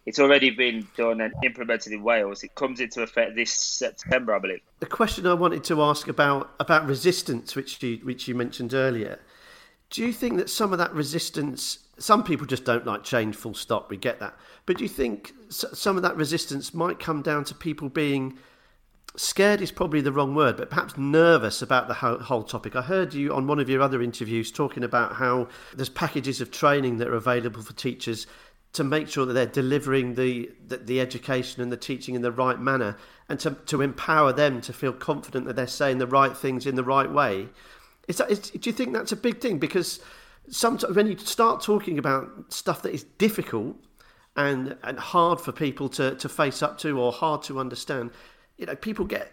It's already been done and implemented in Wales. It comes into effect this September, I believe. The question I wanted to ask about about resistance, which you which you mentioned earlier, do you think that some of that resistance, some people just don't like change, full stop. We get that, but do you think some of that resistance might come down to people being scared is probably the wrong word, but perhaps nervous about the whole, topic. I heard you on one of your other interviews talking about how there's packages of training that are available for teachers to make sure that they're delivering the, the, the education and the teaching in the right manner and to, to empower them to feel confident that they're saying the right things in the right way. Is that, is, do you think that's a big thing? Because sometimes when you start talking about stuff that is difficult and, and hard for people to, to face up to or hard to understand, you know, people get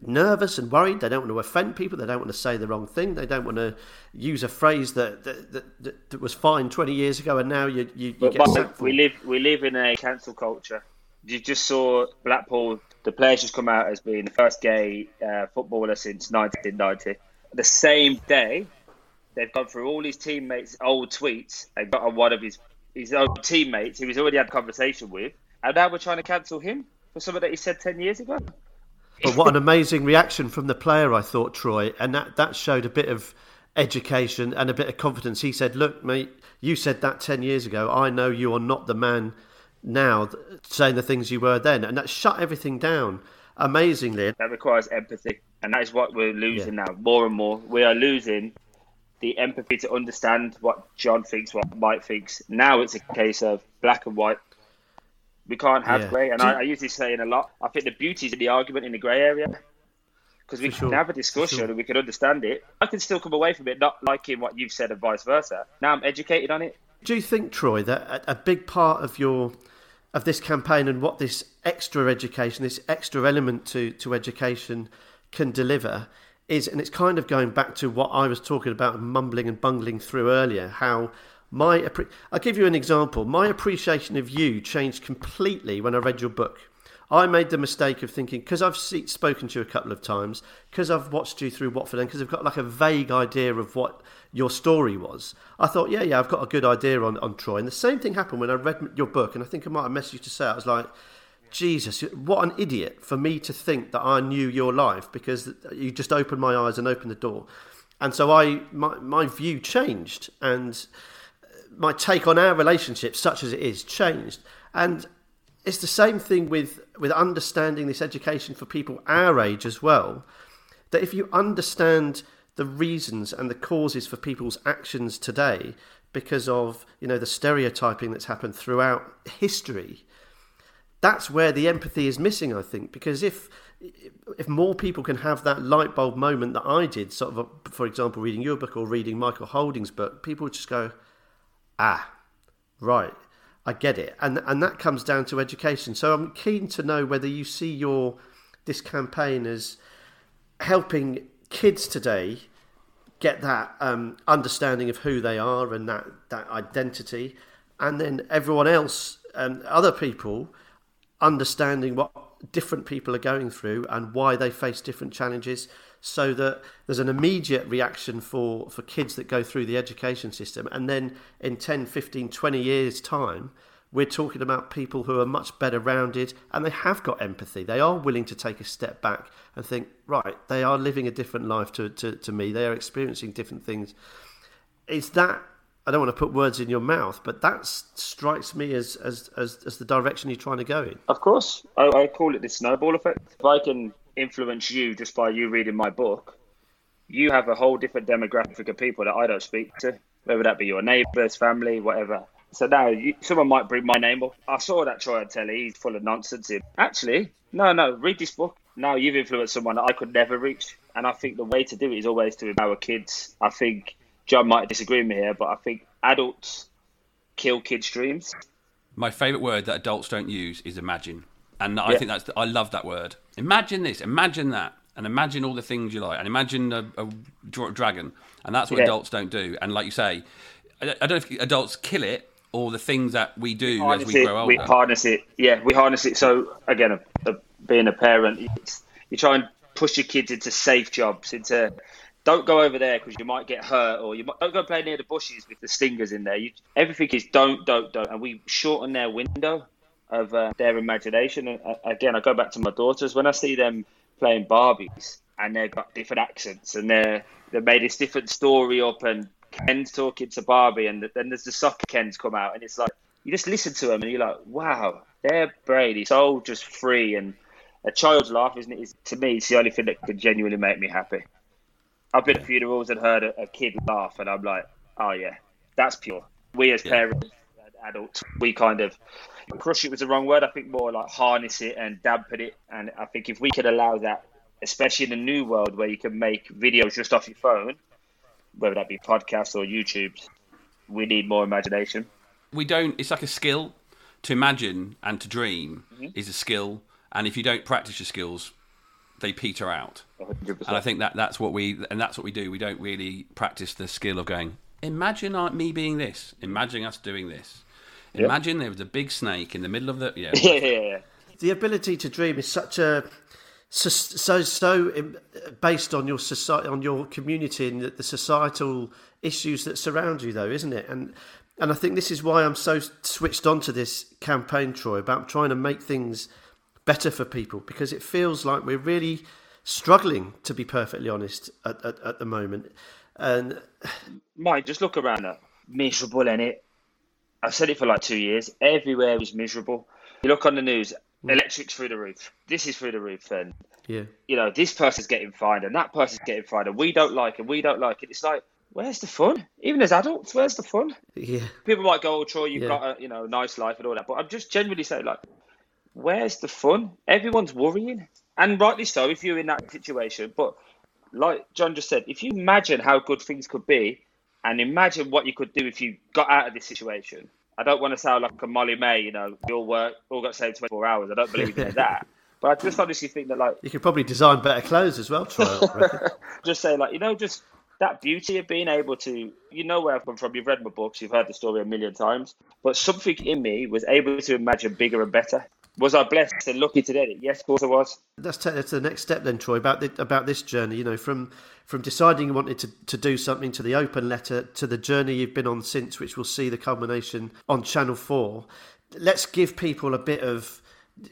nervous and worried. They don't want to offend people. They don't want to say the wrong thing. They don't want to use a phrase that that, that, that was fine 20 years ago and now you, you, you get. We live, we live in a cancel culture. You just saw Blackpool, the players just come out as being the first gay uh, footballer since 1990. The same day, they've gone through all his teammates' old tweets and got on one of his, his own teammates who he's already had a conversation with. And now we're trying to cancel him for something that he said 10 years ago. But what an amazing reaction from the player, I thought, Troy. And that, that showed a bit of education and a bit of confidence. He said, Look, mate, you said that 10 years ago. I know you are not the man now saying the things you were then. And that shut everything down amazingly. That requires empathy. And that is what we're losing yeah. now more and more. We are losing the empathy to understand what John thinks, what Mike thinks. Now it's a case of black and white. We can't have yeah. grey, and I, I use this saying a lot. I think the beauty is in the argument in the grey area because we For can sure. have a discussion sure. and we can understand it. I can still come away from it not liking what you've said and vice versa. Now I'm educated on it. Do you think, Troy, that a big part of your of this campaign and what this extra education, this extra element to, to education can deliver is, and it's kind of going back to what I was talking about, mumbling and bungling through earlier, how my I'll give you an example. My appreciation of you changed completely when I read your book. I made the mistake of thinking because I've see, spoken to you a couple of times, because I've watched you through Watford, and because I've got like a vague idea of what your story was. I thought, yeah, yeah, I've got a good idea on, on Troy. And the same thing happened when I read your book, and I think I might have messaged you to say I was like, Jesus, what an idiot for me to think that I knew your life because you just opened my eyes and opened the door. And so I, my, my view changed, and my take on our relationship, such as it is, changed. And it's the same thing with with understanding this education for people our age as well. That if you understand the reasons and the causes for people's actions today because of you know the stereotyping that's happened throughout history that's where the empathy is missing i think because if if more people can have that light bulb moment that i did sort of for example reading your book or reading michael holding's book people would just go ah right. I get it, and and that comes down to education. So I'm keen to know whether you see your this campaign as helping kids today get that um, understanding of who they are and that that identity, and then everyone else and other people understanding what different people are going through and why they face different challenges so that there's an immediate reaction for, for kids that go through the education system. And then in 10, 15, 20 years' time, we're talking about people who are much better rounded and they have got empathy. They are willing to take a step back and think, right, they are living a different life to, to, to me. They are experiencing different things. Is that I don't want to put words in your mouth, but that strikes me as, as, as, as, the direction you're trying to go in. Of course. I, I call it the snowball effect. If I can influence you just by you reading my book, you have a whole different demographic of people that I don't speak to, whether that be your neighbours, family, whatever. So now you, someone might bring my name up. I saw that Troy on telly. He's full of nonsense. Actually, no, no. Read this book. Now you've influenced someone that I could never reach, and I think the way to do it is always to empower kids. I think John might disagree with me here, but I think adults kill kids' dreams. My favourite word that adults don't use is imagine, and I yeah. think that's the, I love that word. Imagine this, imagine that, and imagine all the things you like, and imagine a, a dragon, and that's what yeah. adults don't do. And like you say, I, I don't know if adults kill it or the things that we do we as we it, grow older. We harness it. Yeah, we harness it. So again, a, a, being a parent, you try and push your kids into safe jobs, into don't go over there because you might get hurt, or you might, don't go play near the bushes with the stingers in there. You, everything is don't, don't, don't, and we shorten their window of uh, their imagination. And uh, again, I go back to my daughters when I see them playing Barbies and they've got different accents and they're they made this different story up and Ken's talking to Barbie, and then there's the soccer Kens come out, and it's like you just listen to them, and you're like, wow, their brain is so just free, and a child's laugh, isn't it? Is to me, it's the only thing that can genuinely make me happy. I've been at funerals and heard a, a kid laugh, and I'm like, oh yeah, that's pure. We as yeah. parents, adults, we kind of crush it was the wrong word. I think more like harness it and dampen it, and I think if we could allow that, especially in the new world where you can make videos just off your phone whether that be podcasts or YouTube, we need more imagination. We don't. It's like a skill to imagine and to dream mm-hmm. is a skill, and if you don't practice your skills, they peter out. 100%. And I think that that's what we and that's what we do. We don't really practice the skill of going. Imagine me being this. Imagine us doing this. Imagine yep. there was a big snake in the middle of the yeah. *laughs* yeah, yeah, yeah. The ability to dream is such a so so, so based on your society, on your community, and the societal issues that surround you, though, isn't it? And and I think this is why I'm so switched on to this campaign, Troy, about trying to make things better for people because it feels like we're really struggling, to be perfectly honest, at, at, at the moment. And Mike, just look around it. Miserable, in it. I've said it for like two years. Everywhere is miserable. You look on the news, Mm. Electrics through the roof. This is through the roof, and yeah, you know this person's getting fined, and that person's getting fined, and we don't like it. We don't like it. It's like, where's the fun? Even as adults, where's the fun? Yeah. People might go, "Oh, Troy, you've yeah. got a you know nice life and all that," but I'm just genuinely saying, like, where's the fun? Everyone's worrying, and rightly so if you're in that situation. But like John just said, if you imagine how good things could be, and imagine what you could do if you got out of this situation, I don't want to sound like a Molly-Mae, you know, we all work, all got saved 24 hours. I don't believe in *laughs* that. But I just honestly think that, like, you could probably design better clothes as well, Troy. *laughs* just say, like, you know, just that beauty of being able to, you know, where I've come from. You've read my books, you've heard the story a million times, but something in me was able to imagine bigger and better. Was I blessed and lucky to get it? Yes, of course I was. That's, t- that's the next step then, Troy. About the, about this journey, you know, from from deciding you wanted to, to do something to the open letter to the journey you've been on since, which we'll see the culmination on Channel Four. Let's give people a bit of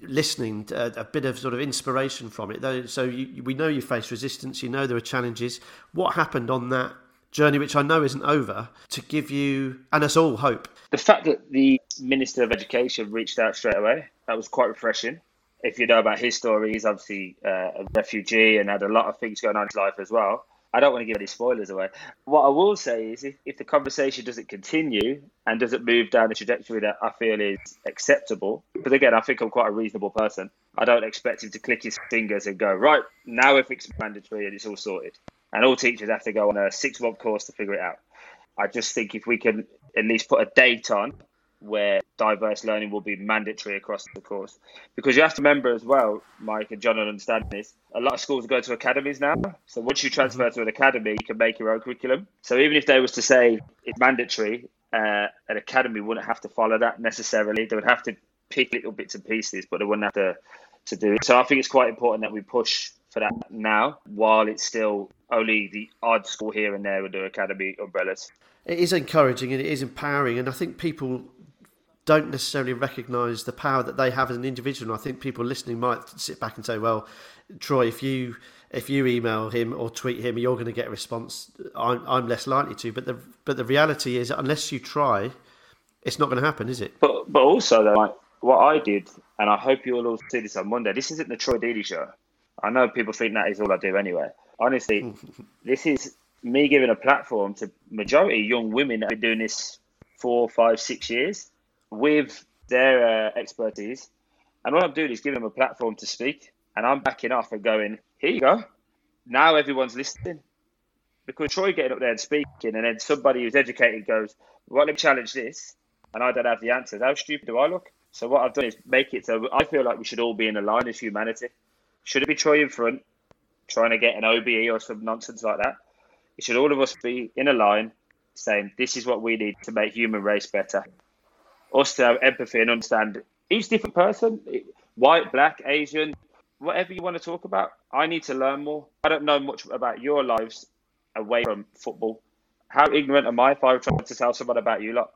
listening, a, a bit of sort of inspiration from it. Though, so you, we know you face resistance. You know there are challenges. What happened on that journey, which I know isn't over, to give you and us all hope? The fact that the Minister of Education reached out straight away, that was quite refreshing. If you know about his story, he's obviously uh, a refugee and had a lot of things going on in his life as well. I don't want to give any spoilers away. What I will say is if, if the conversation doesn't continue and doesn't move down the trajectory that I feel is acceptable, but again, I think I'm quite a reasonable person. I don't expect him to click his fingers and go, right, now if it's mandatory and it's all sorted. And all teachers have to go on a six month course to figure it out. I just think if we can at least put a date on where diverse learning will be mandatory across the course. Because you have to remember as well, Mike and John will understand this, a lot of schools go to academies now. So once you transfer to an academy, you can make your own curriculum. So even if they was to say it's mandatory, uh, an academy wouldn't have to follow that necessarily. They would have to pick little bits and pieces, but they wouldn't have to, to do it. So I think it's quite important that we push for that now while it's still only the odd school here and there under academy umbrellas. It is encouraging and it is empowering, and I think people don't necessarily recognise the power that they have as an individual. And I think people listening might sit back and say, "Well, Troy, if you if you email him or tweet him, you're going to get a response. I'm, I'm less likely to." But the but the reality is, unless you try, it's not going to happen, is it? But but also though, like what I did, and I hope you will all see this on Monday. This isn't the Troy Deeney show. I know people think that is all I do anyway. Honestly, *laughs* this is me giving a platform to majority young women that have been doing this four, five, six years with their uh, expertise. And what I'm doing is giving them a platform to speak. And I'm backing off and going, here you go. Now everyone's listening. Because Troy getting up there and speaking, and then somebody who's educated goes, well, let me challenge this. And I don't have the answers. How stupid do I look? So what I've done is make it so I feel like we should all be in a line as humanity. Should it be Troy in front, trying to get an OBE or some nonsense like that? It should all of us be in a line saying, this is what we need to make human race better us to have empathy and understand each different person, white, black, Asian, whatever you want to talk about. I need to learn more. I don't know much about your lives away from football. How ignorant am I if I try to tell someone about you lot?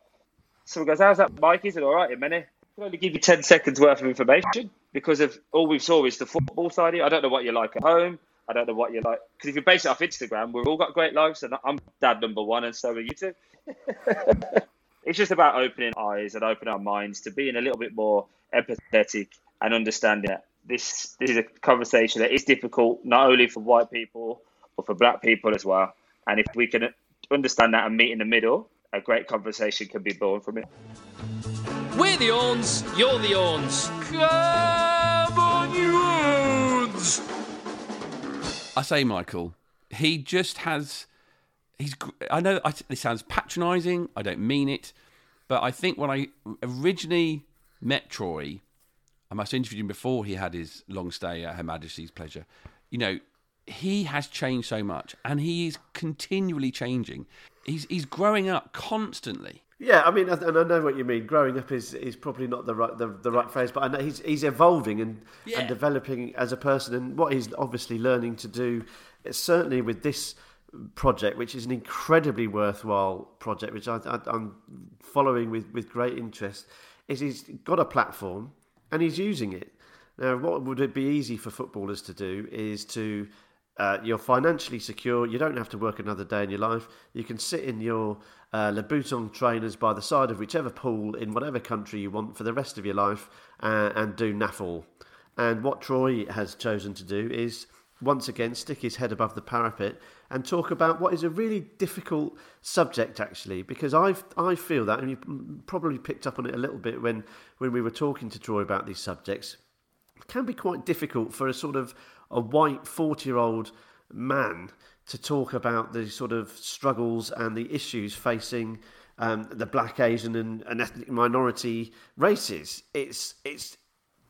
Someone goes, How's that, Mike? Is it all right, a minute? I can only give you 10 seconds worth of information because of all we saw is the football side of it. I don't know what you're like at home. I don't know what you're like. Because if you base it off Instagram, we've all got great lives, and I'm dad number one, and so are you two. *laughs* it's just about opening eyes and opening our minds to being a little bit more empathetic and understanding that this this is a conversation that is difficult not only for white people but for black people as well. And if we can understand that and meet in the middle, a great conversation can be born from it. We're the Orns, you're the Orns. Come on, you Orns! I say, Michael, he just has he's. I know I, this sounds patronising. I don't mean it, but I think when I originally met Troy, I must have interviewed him before he had his long stay at Her Majesty's pleasure. You know, he has changed so much, and he is continually changing. He's he's growing up constantly. Yeah, I mean, and I know what you mean. Growing up is, is probably not the right the, the right phrase, but I know he's he's evolving and, Yeah. and developing as a person, and what he's obviously learning to do. Certainly with this project, which is an incredibly worthwhile project, which I, I'm following with, with great interest, is he's got a platform and he's using it. Now, what would it be easy for footballers to do is to uh, you're financially secure. You don't have to work another day in your life. You can sit in your uh, Louboutin trainers by the side of whichever pool in whatever country you want for the rest of your life uh, and do naffle. And what Troy has chosen to do is once again stick his head above the parapet and talk about what is a really difficult subject actually because I I feel that and you probably picked up on it a little bit when when we were talking to Troy about these subjects it can be quite difficult for a sort of a white 40 year old man to talk about the sort of struggles and the issues facing um, the black asian and, and ethnic minority races. It's it's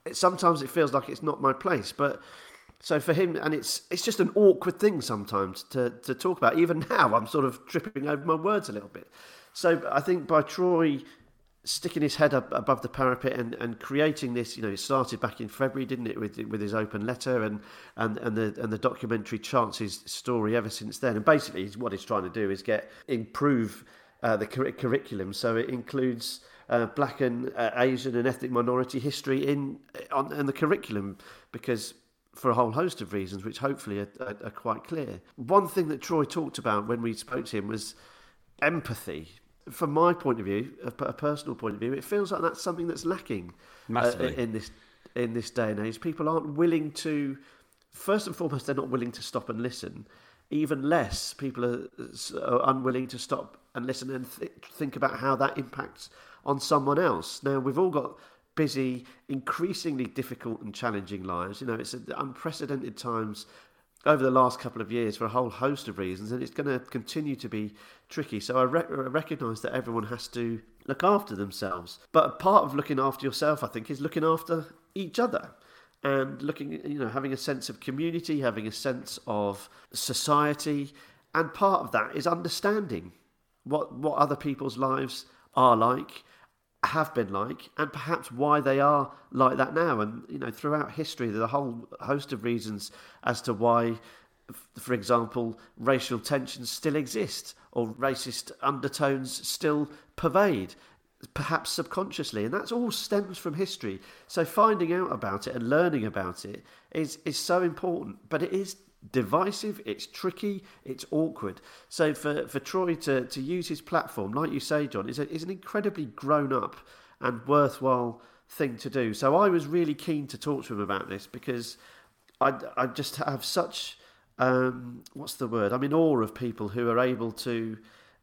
it, sometimes it feels like it's not my place but so for him and it's it's just an awkward thing sometimes to, to talk about even now i'm sort of tripping over my words a little bit so i think by troy sticking his head up above the parapet and, and creating this. You know, it started back in February, didn't it, with with his open letter and and and the and the documentary Chance's story ever since then. And basically, what he's trying to do is get improve uh, the cur- curriculum so it includes. Uh, black and uh, Asian and ethnic minority history in on in the curriculum because for a whole host of reasons, which hopefully are, are, are, quite clear. One thing that Troy talked about when we spoke to him was empathy. From my point of view, a, a personal point of view, it feels like that's something that's lacking uh, in this in this day and age. People aren't willing to. First and foremost, they're not willing to stop and listen. Even less, people are, are unwilling to stop and listen and th- think about how that impacts on someone else. Now, we've all got busy, increasingly difficult and challenging lives. You know, it's unprecedented times over the last couple of years for a whole host of reasons, and it's going to continue to be tricky. So I, re- I recognise that everyone has to look after themselves. But part of looking after yourself, I think, is looking after each other and looking, you know, having a sense of community, having a sense of society, and part of that is understanding what what other people's lives are like have been like and perhaps why they are like that now. And you know throughout history there's a whole host of reasons as to why for example racial tensions still exist or racist undertones still pervade perhaps subconsciously. And that's all stems from history. So finding out about it and learning about it is is so important. But it is divisive, it's tricky, it's awkward. So for, for Troy to, to use his platform, like you say, John, is, a, is an incredibly grown up and worthwhile thing to do. So I was really keen to talk to him about this because I, I just have such, um, what's the word? I'm in awe of people who are able to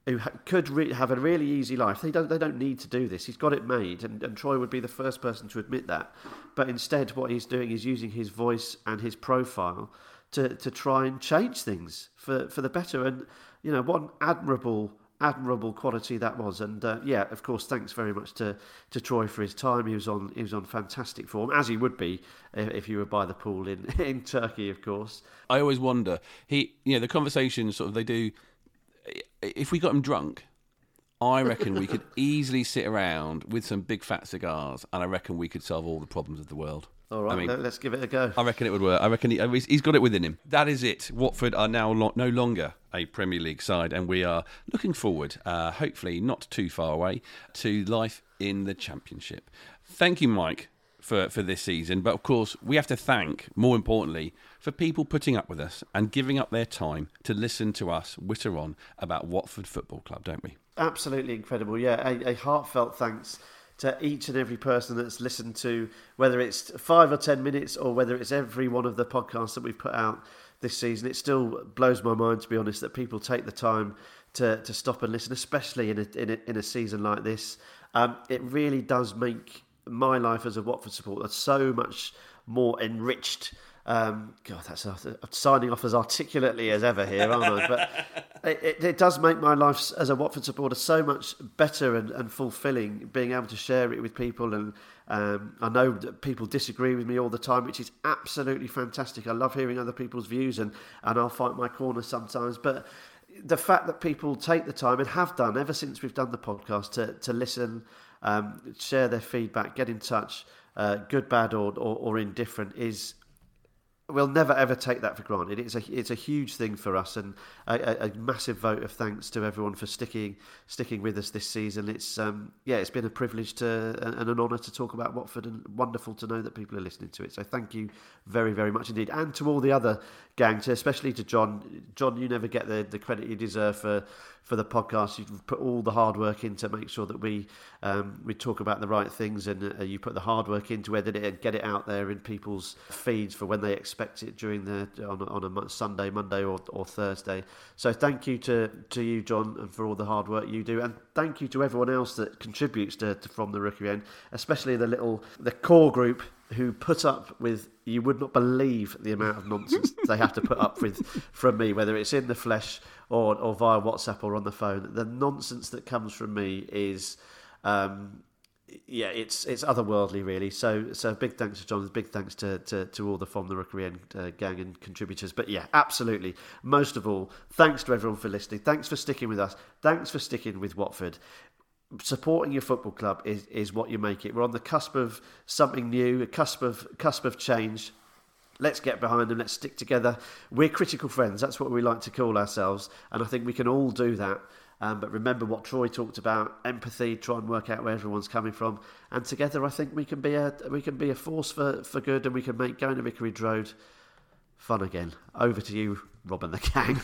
who could re- have a really easy life. They don't. They don't need to do this. He's got it made, and, and Troy would be the first person to admit that. But instead, what he's doing is using his voice and his profile to, to try and change things for, for the better. And, you know, what an admirable, admirable quality that was. And uh, yeah, of course, thanks very much to, to Troy for his time. He was on he was on fantastic form, as he would be if, if you were by the pool in, *laughs* in Turkey, of course. I always wonder, he, you know, the conversations sort of they do, if we got him drunk, I reckon we could *laughs* easily sit around with some big fat cigars, and I reckon we could solve all the problems of the world. All right, I mean, let's give it a go. I reckon it would work. I reckon he, has got it within him. That is it. Watford are now lo- no longer a Premier League side, and we are looking forward, uh, hopefully not too far away, to life in the Championship. Thank you, Mike, for, for this season. But of course, we have to thank, more importantly, for people putting up with us and giving up their time to listen to us witter on about Watford Football Club, don't we? Absolutely incredible. Yeah, a, a heartfelt thanks to each and every person that's listened to, whether it's five or ten minutes or whether it's every one of the podcasts that we've put out this season. It still blows my mind, to be honest, that people take the time to, to stop and listen, especially in a, in a, in a season like this. Um, it really does make my life as a Watford supporter so much more enriched um, God, that's I'm signing off as articulately as ever here, aren't I? But *laughs* it, it, it, does make my life as a Watford supporter so much better and, and fulfilling, being able to share it with people. And um, I know that people disagree with me all the time, which is absolutely fantastic. I love hearing other people's views, and, and I'll fight my corner sometimes. But the fact that people take the time and have done ever since we've done the podcast to, to listen, um, share their feedback, get in touch, uh, good, bad, or, or, or indifferent, is we'll never ever take that for granted. It's a it's a huge thing for us, and a, a, massive vote of thanks to everyone for sticking sticking with us this season. It's um, yeah, it's been a privilege to and an honour to talk about Watford, and wonderful to know that people are listening to it. So thank you very very much indeed, and to all the other gang, especially to John. John, you never get the, the credit you deserve for for the podcast. You've put all the hard work in to make sure that we um, we talk about the right things, and uh, you put the hard work into edit it and get it out there in people's feeds for when they expect it during the on, on a Sunday, Monday, or, or Thursday. So thank you to to you, John, and for all the hard work you do, and thank you to everyone else that contributes to, to from the Rookery End, especially the little the core group who put up with you would not believe the amount of nonsense *laughs* they have to put up with from me, whether it's in the flesh or or via WhatsApp or on the phone. The nonsense that comes from me is. Um, yeah, it's it's otherworldly, really. So so big thanks to John. Big thanks to, to, to all the from the Rookery End uh, gang and contributors. But yeah, absolutely. Most of all, thanks to everyone for listening. Thanks for sticking with us. Thanks for sticking with Watford. supporting your football club is, is what you make it. We're on the cusp of something new, a cusp of cusp of change. Let's get behind them. Let's stick together. We're critical friends. That's what we like to call ourselves, and I think we can all do that. Um, but remember what Troy talked about: empathy. Try and work out where everyone's coming from, and together, I think we can be a we can be a force for, for good, and we can make going to Vicarage Road fun again. Over to you, Rob and the gang.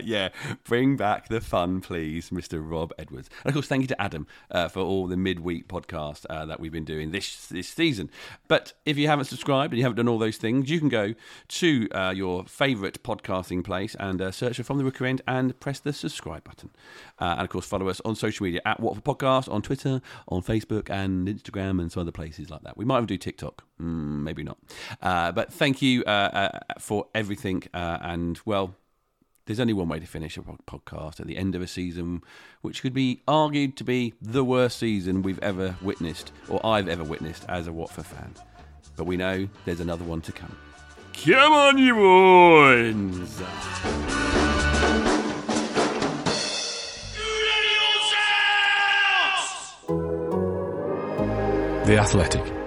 *laughs* yeah, bring back the fun, please, Mr. Rob Edwards. And of course, thank you to Adam uh, for all the midweek podcast uh, that we've been doing this this season. But if you haven't subscribed and you haven't done all those things, you can go to uh, your favourite podcasting place and uh, search for From the Rookery End and press the subscribe button. Uh, and of course, follow us on social media at Watford Podcast on Twitter, on Facebook, and Instagram, and some other places like that. We might even do TikTok, mm, maybe not. Uh, but thank you for everything. Uh, and well, there's only one way to finish a podcast at the end of a season, which could be argued to be the worst season we've ever witnessed, or I've ever witnessed as a Watford fan. But we know there's another one to come. Come on, you ones! The Athletic.